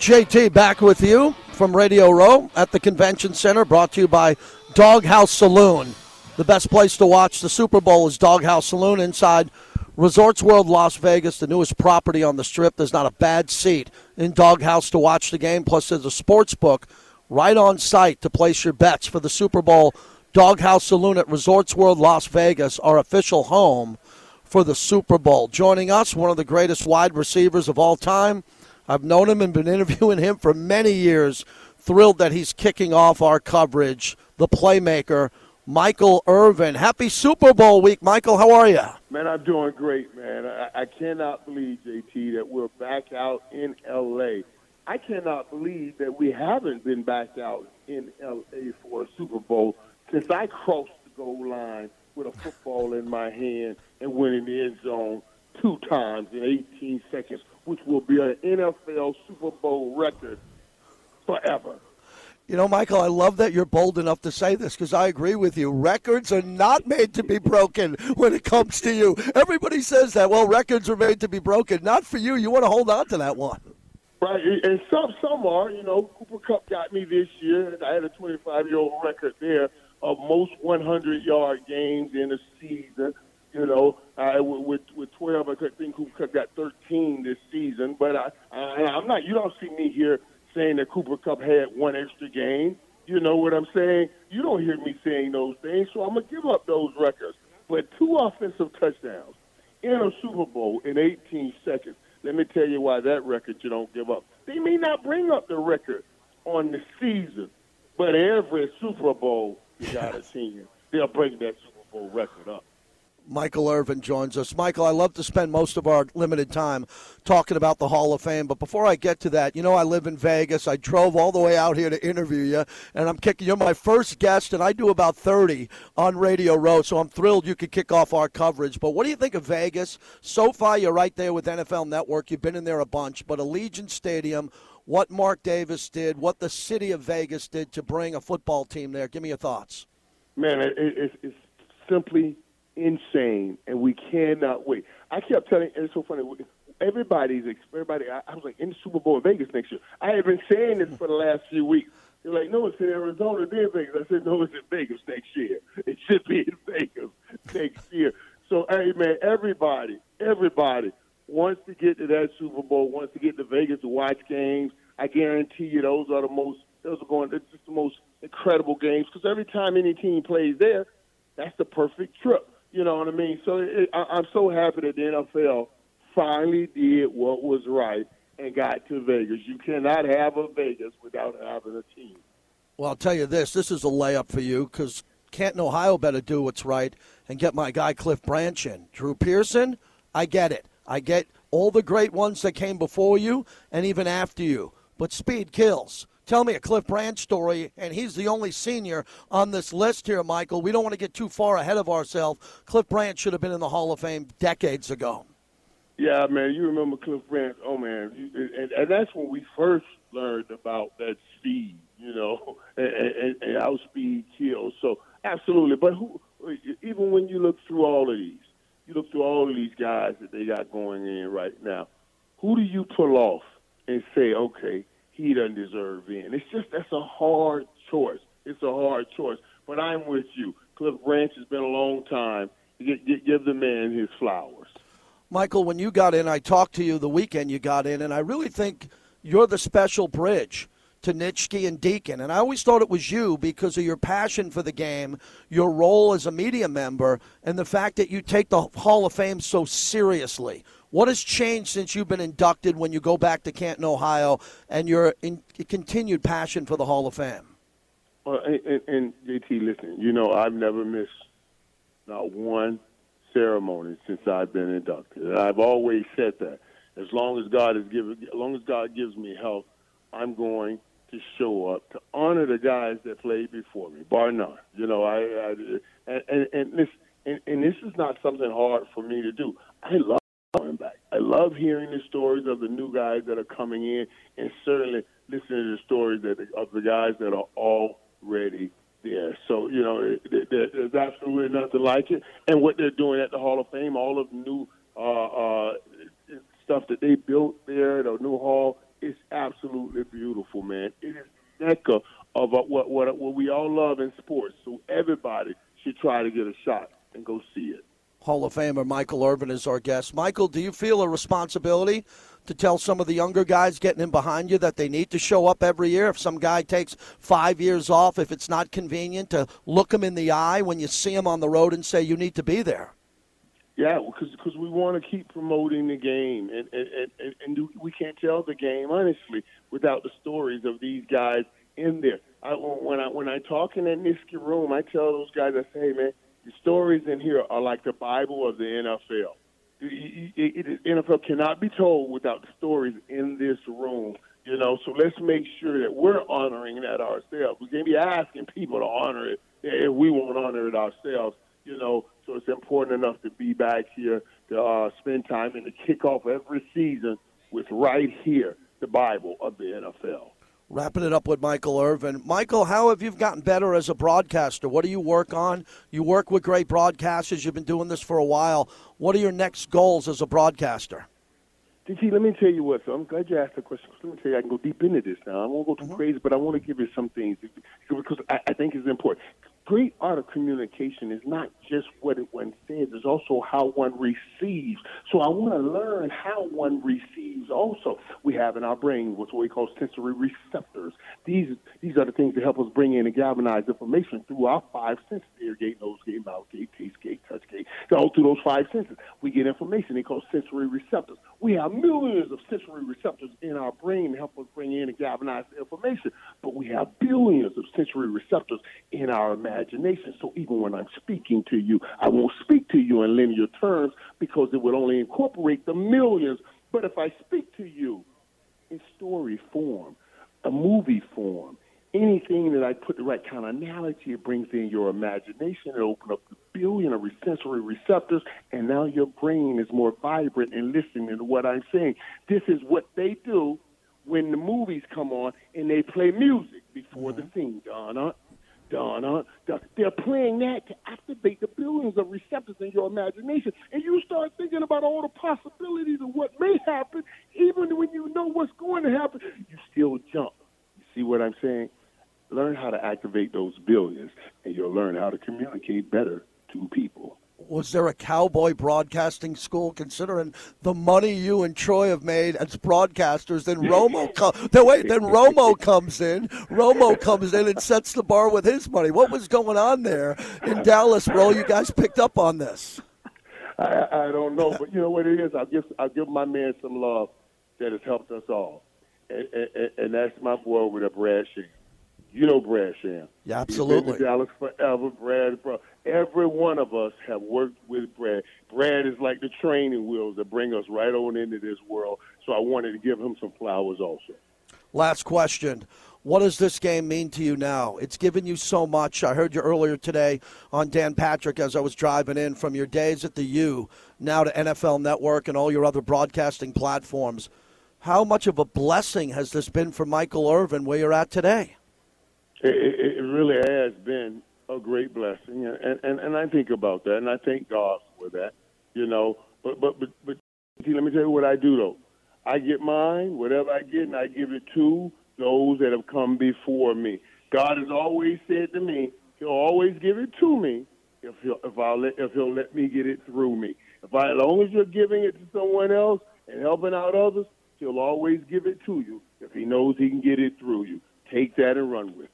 JT back with you from Radio Row at the Convention Center, brought to you by Doghouse Saloon. The best place to watch the Super Bowl is Doghouse Saloon inside Resorts World Las Vegas, the newest property on the strip. There's not a bad seat in Doghouse to watch the game. Plus, there's a sports book right on site to place your bets for the Super Bowl. Doghouse Saloon at Resorts World Las Vegas, our official home for the Super Bowl. Joining us, one of the greatest wide receivers of all time. I've known him and been interviewing him for many years. Thrilled that he's kicking off our coverage. The playmaker, Michael Irvin. Happy Super Bowl week, Michael. How are you? Man, I'm doing great, man. I, I cannot believe, JT, that we're back out in L.A. I cannot believe that we haven't been back out in L.A. for a Super Bowl since I crossed the goal line with a football in my hand and went in the end zone two times in 18 seconds, which will be an NFL Super Bowl record forever. You know, Michael, I love that you're bold enough to say this because I agree with you. Records are not made to be broken when it comes to you. Everybody says that. Well, records are made to be broken. Not for you. You want to hold on to that one. Right, and some some are. You know, Cooper Kupp got me this year. I had a 25 year old record there of most 100 yard games in a season. You know, I, with with 12, I think Cooper Kupp got 13 this season. But I, I I'm not. You don't see me here saying that Cooper Kupp had one extra game. You know what I'm saying? You don't hear me saying those things, so I'm gonna give up those records. But two offensive touchdowns in a Super Bowl in 18 seconds. Let me tell you why that record you don't give up. They may not bring up the record on the season, but every Super Bowl you got a team, they'll bring that Super Bowl record up. Michael Irvin joins us. Michael, I love to spend most of our limited time talking about the Hall of Fame, but before I get to that, you know I live in Vegas. I drove all the way out here to interview you, and I'm kicking. You're my first guest, and I do about 30 on Radio Row, so I'm thrilled you could kick off our coverage. But what do you think of Vegas? So far, you're right there with NFL Network. You've been in there a bunch, but Allegiant Stadium. What Mark Davis did, what the city of Vegas did to bring a football team there. Give me your thoughts. Man, it, it, it's simply insane, and we cannot wait. I kept telling, and it's so funny. Everybody's everybody. I, I was like in the Super Bowl in Vegas next year. I have been saying this for the last few weeks. They're like, no, it's in Arizona, then Vegas. I said, no, it's in Vegas next year. It should be in Vegas next year. So, hey, man, everybody, everybody wants to get to that Super Bowl, wants to get to Vegas to watch games. I guarantee you, those are the most, those are going, it's just the most incredible games because every time any team plays there, that's the perfect trip. You know what I mean? So it, I, I'm so happy that the NFL finally did what was right and got to Vegas. You cannot have a Vegas without having a team. Well, I'll tell you this: this is a layup for you because Canton, Ohio, better do what's right and get my guy Cliff Branch in. Drew Pearson, I get it. I get all the great ones that came before you and even after you. But speed kills. Tell me a Cliff Branch story, and he's the only senior on this list here, Michael. We don't want to get too far ahead of ourselves. Cliff Branch should have been in the Hall of Fame decades ago. Yeah, man, you remember Cliff Branch? Oh man, and, and that's when we first learned about that speed, you know, and, and, and how speed kills. So absolutely, but who? Even when you look through all of these, you look through all of these guys that they got going in right now. Who do you pull off and say, okay, he doesn't deserve in. It's just that's a hard choice. It's a hard choice. But I'm with you. Cliff Branch has been a long time. Give, give the man his flowers. Michael, when you got in, I talked to you the weekend you got in, and I really think you're the special bridge to Nitschke and Deacon. And I always thought it was you because of your passion for the game, your role as a media member, and the fact that you take the Hall of Fame so seriously. What has changed since you've been inducted when you go back to Canton, Ohio, and your in, continued passion for the Hall of Fame? Well, and, and JT, listen, you know I've never missed not one ceremony since I've been inducted. And I've always said that. As long as God is given, as long as God gives me health, I'm going to show up to honor the guys that played before me, bar none. You know, I, I and, and and this and, and this is not something hard for me to do. I love coming back. I love hearing the stories of the new guys that are coming in, and certainly listening to the stories that of the guys that are already there. So you know, there's absolutely nothing like it. And what they're doing at the Hall of Fame, all of new uh, uh, stuff that they built there, the new hall, is absolutely beautiful, man. It is mecca of uh, what what what we all love in sports. So everybody should try to get a shot and go see it. Hall of Famer Michael Irvin is our guest. Michael, do you feel a responsibility to tell some of the younger guys getting in behind you that they need to show up every year? If some guy takes five years off, if it's not convenient, to look him in the eye when you see him on the road and say, you need to be there? Yeah, because we want to keep promoting the game, and, and, and, and we can't tell the game honestly without the stories of these guys in there. I, when I when I talk in that Nitschke room, I tell those guys, I say, hey, man, the stories in here are like the Bible of the NFL. It, NFL cannot be told without the stories in this room. You know, so let's make sure that we're honoring that ourselves. We can't be asking people to honor it if we won't honor it ourselves. You know, so it's important enough to be back here to uh, spend time and to kick off every season with right here the Bible of the NFL. Wrapping it up with Michael Irvin. Michael, how have you gotten better as a broadcaster? What do you work on? You work with great broadcasters. You've been doing this for a while. What are your next goals as a broadcaster? JT, let me tell you what. So I'm glad you asked the question. Let me tell you, I can go deep into this now. I won't go too mm-hmm. crazy, but I want to give you some things because I, I think it's important great art of communication is not just what one says, it's also how one receives. So I want to learn how one receives also. We have in our brain what's what we call sensory receptors. These these are the things that help us bring in and galvanize information through our five senses, ear gate, nose gate, mouth gate, taste gate, touch gate. All through those five senses, we get information. They call sensory receptors. We have millions of sensory receptors in our brain to help us bring in and galvanize information, but we have billions of sensory receptors in our imagination imagination. So even when I'm speaking to you, I won't speak to you in linear terms because it would only incorporate the millions. But if I speak to you in story form, a movie form, anything that I put the right kind of analogy, it brings in your imagination. It opens up the billion of sensory receptors, and now your brain is more vibrant and listening to what I'm saying. This is what they do when the movies come on and they play music before mm-hmm. the scene. Donna, Donna. They're playing that to activate the billions of receptors in your imagination. And you start thinking about all the possibilities of what may happen, even when you know what's going to happen, you still jump. You see what I'm saying? Learn how to activate those billions, and you'll learn how to communicate better to people was there a cowboy broadcasting school? Considering the money you and Troy have made as broadcasters, then Romo com- then wait, then Romo comes in. Romo comes in and sets the bar with his money. What was going on there in Dallas, bro? You guys picked up on this. I, I don't know, but you know what it is. I give I give my man some love that has helped us all, and, and, and that's my boy with a Brad. You know Brad Sham. Yeah, absolutely. Dallas forever, Brad. Bro. Every one of us have worked with Brad. Brad is like the training wheels that bring us right on into this world. So I wanted to give him some flowers also. Last question. What does this game mean to you now? It's given you so much. I heard you earlier today on Dan Patrick as I was driving in from your days at the U, now to NFL Network and all your other broadcasting platforms. How much of a blessing has this been for Michael Irvin where you're at today? It, it really has been a great blessing, and, and and I think about that, and I thank God for that. You know, but but but but see, let me tell you what I do though. I get mine, whatever I get, and I give it to those that have come before me. God has always said to me, He'll always give it to me if he'll if I let if He'll let me get it through me. If I, as long as you're giving it to someone else and helping out others, He'll always give it to you if He knows He can get it through you. Take that and run with it.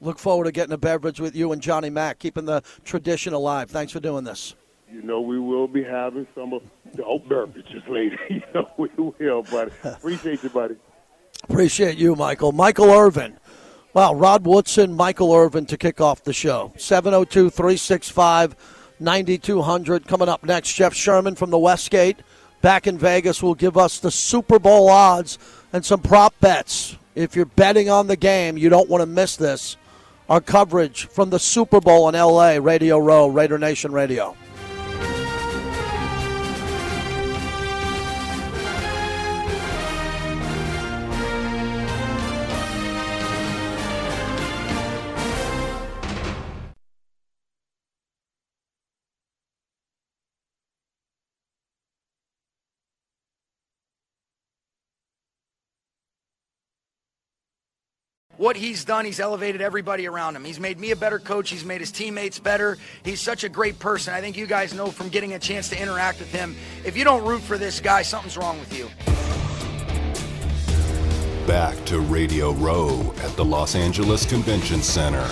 Look forward to getting a beverage with you and Johnny Mack, keeping the tradition alive. Thanks for doing this. You know, we will be having some of the oat beverages later. you know, we will, buddy. Appreciate you, buddy. Appreciate you, Michael. Michael Irvin. Wow, Rod Woodson, Michael Irvin to kick off the show. 702 365 9200. Coming up next, Jeff Sherman from the Westgate back in Vegas will give us the Super Bowl odds and some prop bets. If you're betting on the game, you don't want to miss this our coverage from the Super Bowl in LA, Radio Row, Raider Nation Radio. What he's done, he's elevated everybody around him. He's made me a better coach. He's made his teammates better. He's such a great person. I think you guys know from getting a chance to interact with him. If you don't root for this guy, something's wrong with you. Back to Radio Row at the Los Angeles Convention Center.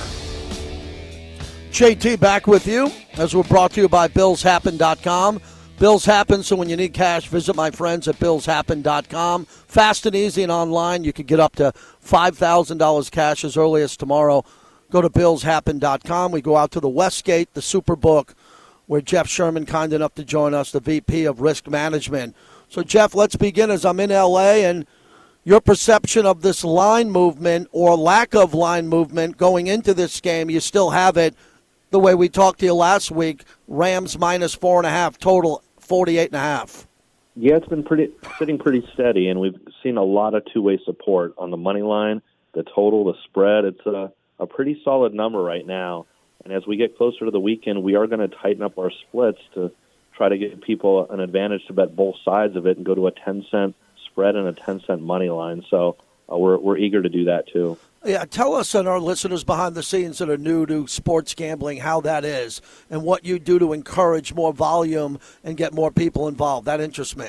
JT back with you as we're brought to you by BillsHappen.com. Bills happen, so when you need cash, visit my friends at BillsHappen.com. Fast and easy and online. You can get up to $5,000 cash as early as tomorrow. Go to BillsHappen.com. We go out to the Westgate, the Superbook, where Jeff Sherman, kind enough to join us, the VP of Risk Management. So, Jeff, let's begin as I'm in LA and your perception of this line movement or lack of line movement going into this game. You still have it the way we talked to you last week. Rams minus four and a half total 48 and a half. Yeah, it's been pretty sitting pretty steady, and we've seen a lot of two-way support on the money line, the total, the spread. It's a, a pretty solid number right now. And as we get closer to the weekend, we are going to tighten up our splits to try to give people an advantage to bet both sides of it and go to a 10 cent spread and a 10 cent money line. So uh, we're, we're eager to do that too. Yeah, tell us and our listeners behind the scenes that are new to sports gambling how that is and what you do to encourage more volume and get more people involved. That interests me.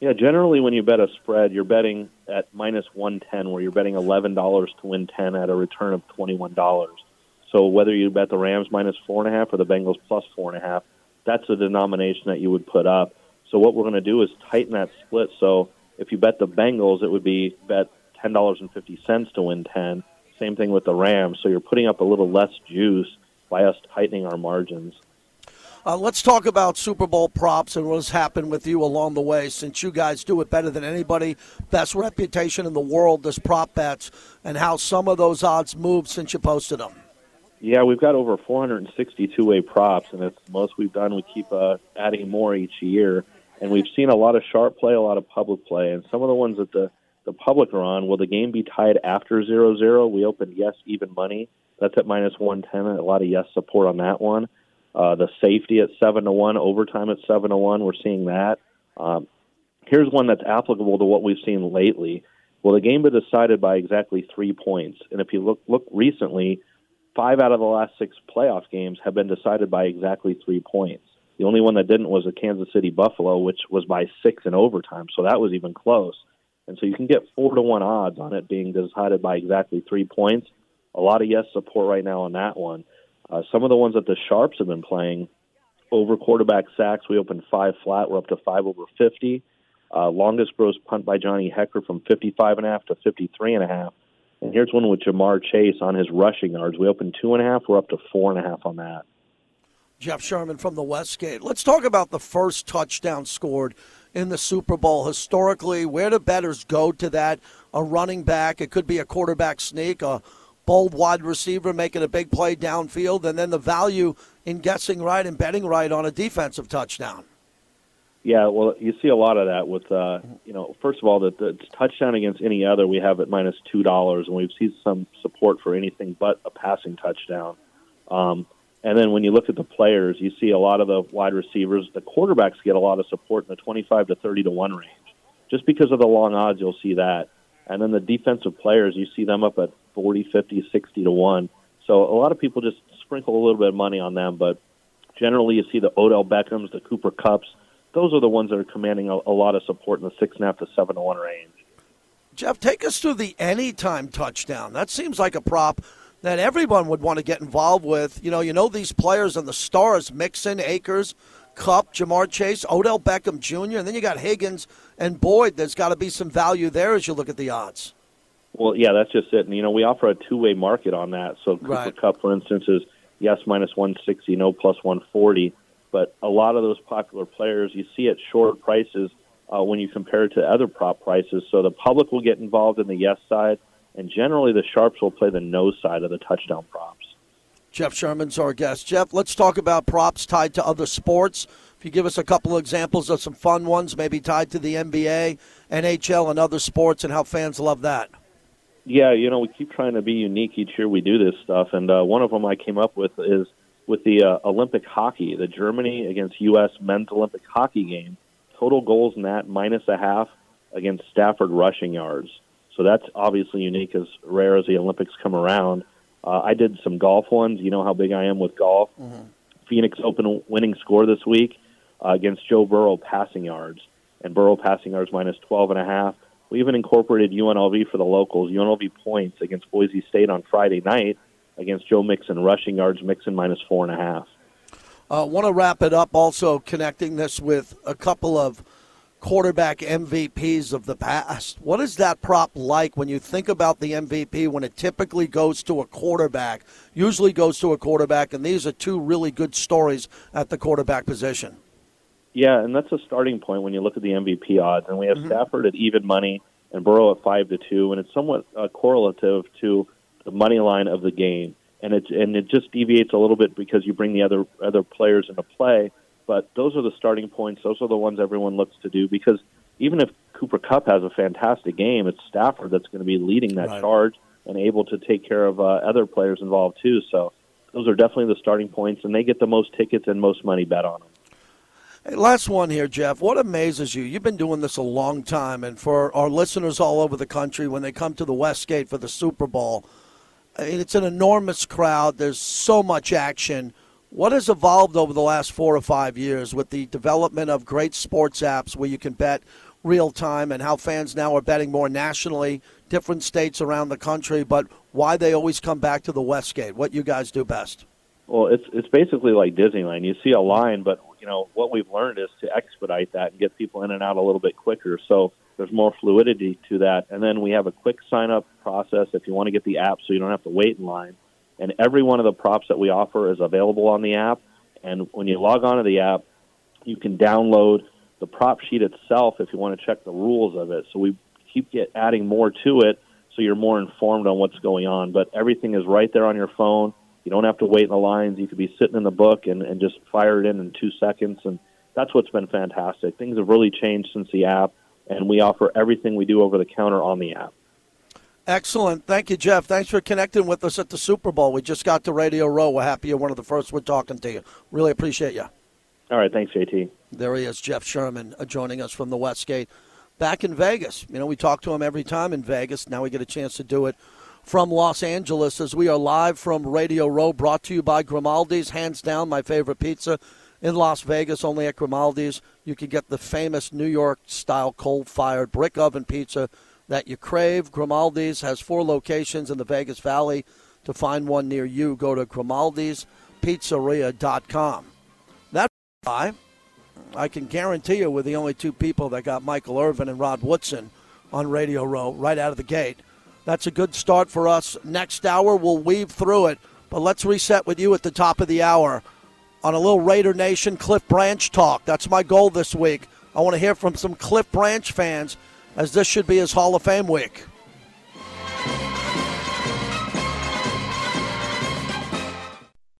Yeah, generally when you bet a spread, you're betting at minus 110 where you're betting $11 to win 10 at a return of $21. So whether you bet the Rams minus 4.5 or the Bengals plus 4.5, that's the denomination that you would put up. So what we're going to do is tighten that split. So if you bet the Bengals, it would be bet ten dollars and fifty cents to win ten. Same thing with the Rams. So you're putting up a little less juice by us tightening our margins. Uh, let's talk about Super Bowl props and what's happened with you along the way since you guys do it better than anybody. Best reputation in the world does prop bets and how some of those odds moved since you posted them. Yeah, we've got over 462 way props, and it's the most we've done. We keep uh, adding more each year, and we've seen a lot of sharp play, a lot of public play, and some of the ones that the the public are on. Will the game be tied after 0 0? We opened yes, even money. That's at minus 110. A lot of yes support on that one. Uh, the safety at 7 to 1, overtime at 7 to 1. We're seeing that. Um, here's one that's applicable to what we've seen lately. Well, the game be decided by exactly three points. And if you look, look recently, five out of the last six playoff games have been decided by exactly three points. The only one that didn't was the Kansas City Buffalo, which was by six in overtime. So that was even close. And so you can get four to one odds on it being decided by exactly three points. A lot of yes support right now on that one. Uh, some of the ones that the sharps have been playing over quarterback sacks, we opened five flat. We're up to five over 50. Uh, longest gross punt by Johnny Hekker from 55 and a half to 53 and a half. And here's one with Ja'Marr Chase on his rushing yards. We opened two and a half. We're up to four and a half on that. Jeff Sherman from the Westgate. Let's talk about the first touchdown scored in the Super Bowl. Historically, where do bettors go to that? A running back, it could be a quarterback sneak, a bold wide receiver making a big play downfield, and then the value in guessing right and betting right on a defensive touchdown. Yeah, well, you see a lot of that with, uh, you know, first of all, the, the touchdown against any other we have at minus two dollars, and we've seen some support for anything but a passing touchdown. Um, and then when you look at the players, you see a lot of the wide receivers. The quarterbacks get a lot of support in the 25 to 30 to 1 range. Just because of the long odds, you'll see that. And then the defensive players, you see them up at 40, 50, 60 to 1. So a lot of people just sprinkle a little bit of money on them. But generally, you see the Odell Beckhams, the Cooper Kupps. Those are the ones that are commanding a, a lot of support in the 6.5 to 7 to 1 range. Jeff, take us through the anytime touchdown. That seems like a prop that everyone would want to get involved with. You know, you know these players and the stars: Mixon, Akers, Kupp, Ja'Marr Chase, Odell Beckham Jr., and then you got Higgins and Boyd. There's got to be some value there as you look at the odds. Well, yeah, that's just it. And you know, we offer a two-way market on that. So Cooper right. Kupp, for instance, is yes minus 160, no plus 140. But a lot of those popular players, you see at short prices uh, when you compare it to other prop prices. So the public will get involved in the yes side and generally the sharps will play the nose side of the touchdown props. Jeff Sherman's our guest. Jeff, let's talk about props tied to other sports. If you give us a couple of examples of some fun ones, maybe tied to the NBA, NHL, and other sports, and how fans love that. Yeah, you know, we keep trying to be unique each year we do this stuff, and uh, one of them I came up with is with the uh, Olympic hockey, the Germany against U.S. men's Olympic hockey game. Total goals in that minus a half against Stafford rushing yards. So that's obviously unique, as rare as the Olympics come around. Uh, I did some golf ones. You know how big I am with golf. Mm-hmm. Phoenix Open winning score this week uh, against Joe Burrow passing yards, and Burrow passing yards minus 12 and a half. We even incorporated UNLV for the locals, UNLV points against Boise State on Friday night against Joe Mixon rushing yards, Mixon minus four and a half. I uh, want to wrap it up also connecting this with a couple of quarterback MVPs of the past. What is that prop like when you think about the MVP when it typically goes to a quarterback? Usually goes to a quarterback, and these are two really good stories at the quarterback position. Yeah, and that's a starting point when you look at the MVP odds. And we have mm-hmm. Stafford at even money and Burrow at five to two, and it's somewhat uh, correlative to the money line of the game. And it and it just deviates a little bit because you bring the other other players into play. But those are the starting points. Those are the ones everyone looks to do because even if Cooper Kupp has a fantastic game, it's Stafford that's going to be leading that right. charge and able to take care of uh, other players involved too. So those are definitely the starting points, and they get the most tickets and most money bet on them. Hey, last one here, Jeff. What amazes you? You've been doing this a long time, and for our listeners all over the country, when they come to the Westgate for the Super Bowl, I mean, it's an enormous crowd. There's so much action. What has evolved over the last four or five years with the development of great sports apps where you can bet real time and how fans now are betting more nationally, different states around the country, but why they always come back to the Westgate? What you guys do best? Well, it's it's basically like Disneyland. You see a line, but you know what we've learned is to expedite that and get people in and out a little bit quicker. So there's more fluidity to that, and then we have a quick sign up process if you want to get the app, so you don't have to wait in line and every one of the props that we offer is available on the app. And when you log onto the app, you can download the prop sheet itself if you want to check the rules of it. So we keep get adding more to it, so you're more informed on what's going on. But everything is right there on your phone. You don't have to wait in the lines. You could be sitting in the book and, and just fire it in in two seconds. And that's what's been fantastic. Things have really changed since the app, and we offer everything we do over the counter on the app. Excellent. Thank you, Jeff. Thanks for connecting with us at the Super Bowl. We just got to Radio Row. We're happy you're one of the first we're talking to you. Really appreciate you. All right. Thanks, JT. There he is, Jeff Sherman, uh, joining us from the Westgate back in Vegas. You know, we talk to him every time in Vegas. Now we get a chance to do it from Los Angeles as we are live from Radio Row, brought to you by Grimaldi's. Hands down, my favorite pizza in Las Vegas, only at Grimaldi's. You can get the famous New York style cold fired brick oven pizza that you crave. Grimaldi's has four locations in the Vegas Valley. To find one near you, go to grimaldispizzeria.com. That's why I can guarantee you we're the only two people that got Michael Irvin and Rod Woodson on Radio Row right out of the gate. That's a good start for us. Next hour, we'll weave through it. But let's reset with you at the top of the hour on a little Raider Nation Cliff Branch talk. That's my goal this week. I want to hear from some Cliff Branch fans as this should be his Hall of Fame week.